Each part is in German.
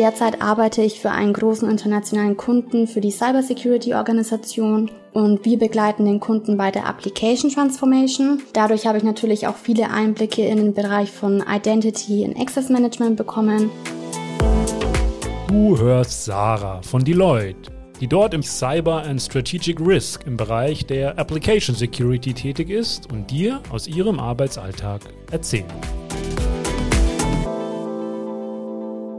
Derzeit arbeite ich für einen großen internationalen Kunden für die Cybersecurity-Organisation und wir begleiten den Kunden bei der Application Transformation. Dadurch habe ich natürlich auch viele Einblicke in den Bereich von Identity und Access Management bekommen. Du hörst Sarah von Deloitte, die dort im Cyber and Strategic Risk im Bereich der Application Security tätig ist und dir aus ihrem Arbeitsalltag erzählt.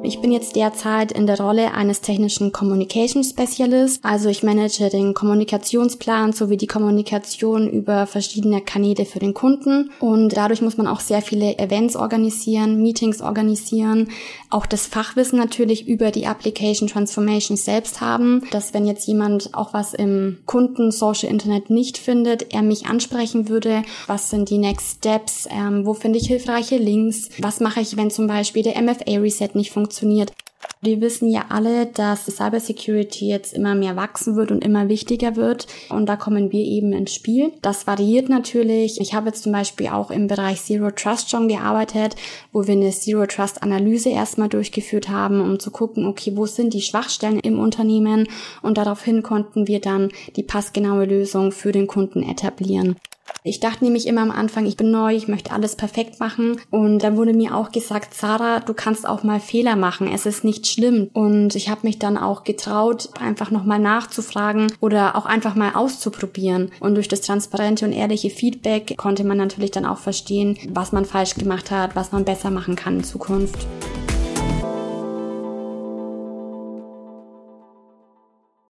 Ich bin jetzt derzeit in der Rolle eines technischen Communication Specialist. Also ich manage den Kommunikationsplan sowie die Kommunikation über verschiedene Kanäle für den Kunden. Und dadurch muss man auch sehr viele Events organisieren, Meetings organisieren, auch das Fachwissen natürlich über die Application Transformation selbst haben, dass wenn jetzt jemand auch was im Kunden Social Internet nicht findet, er mich ansprechen würde, was sind die Next Steps, ähm, wo finde ich hilfreiche Links, was mache ich, wenn zum Beispiel der MFA Reset nicht funktioniert funktioniert. Wir wissen ja alle, dass Cybersecurity jetzt immer mehr wachsen wird und immer wichtiger wird. Und da kommen wir eben ins Spiel. Das variiert natürlich. Ich habe jetzt zum Beispiel auch im Bereich Zero Trust schon gearbeitet, wo wir eine Zero Trust Analyse erstmal durchgeführt haben, um zu gucken, okay, wo sind die Schwachstellen im Unternehmen? Und daraufhin konnten wir dann die passgenaue Lösung für den Kunden etablieren. Ich dachte nämlich immer am Anfang, ich bin neu, ich möchte alles perfekt machen. Und dann wurde mir auch gesagt, Sarah, du kannst auch mal Fehler machen, es ist nicht schlimm. Und ich habe mich dann auch getraut, einfach nochmal nachzufragen oder auch einfach mal auszuprobieren. Und durch das transparente und ehrliche Feedback konnte man natürlich dann auch verstehen, was man falsch gemacht hat, was man besser machen kann in Zukunft.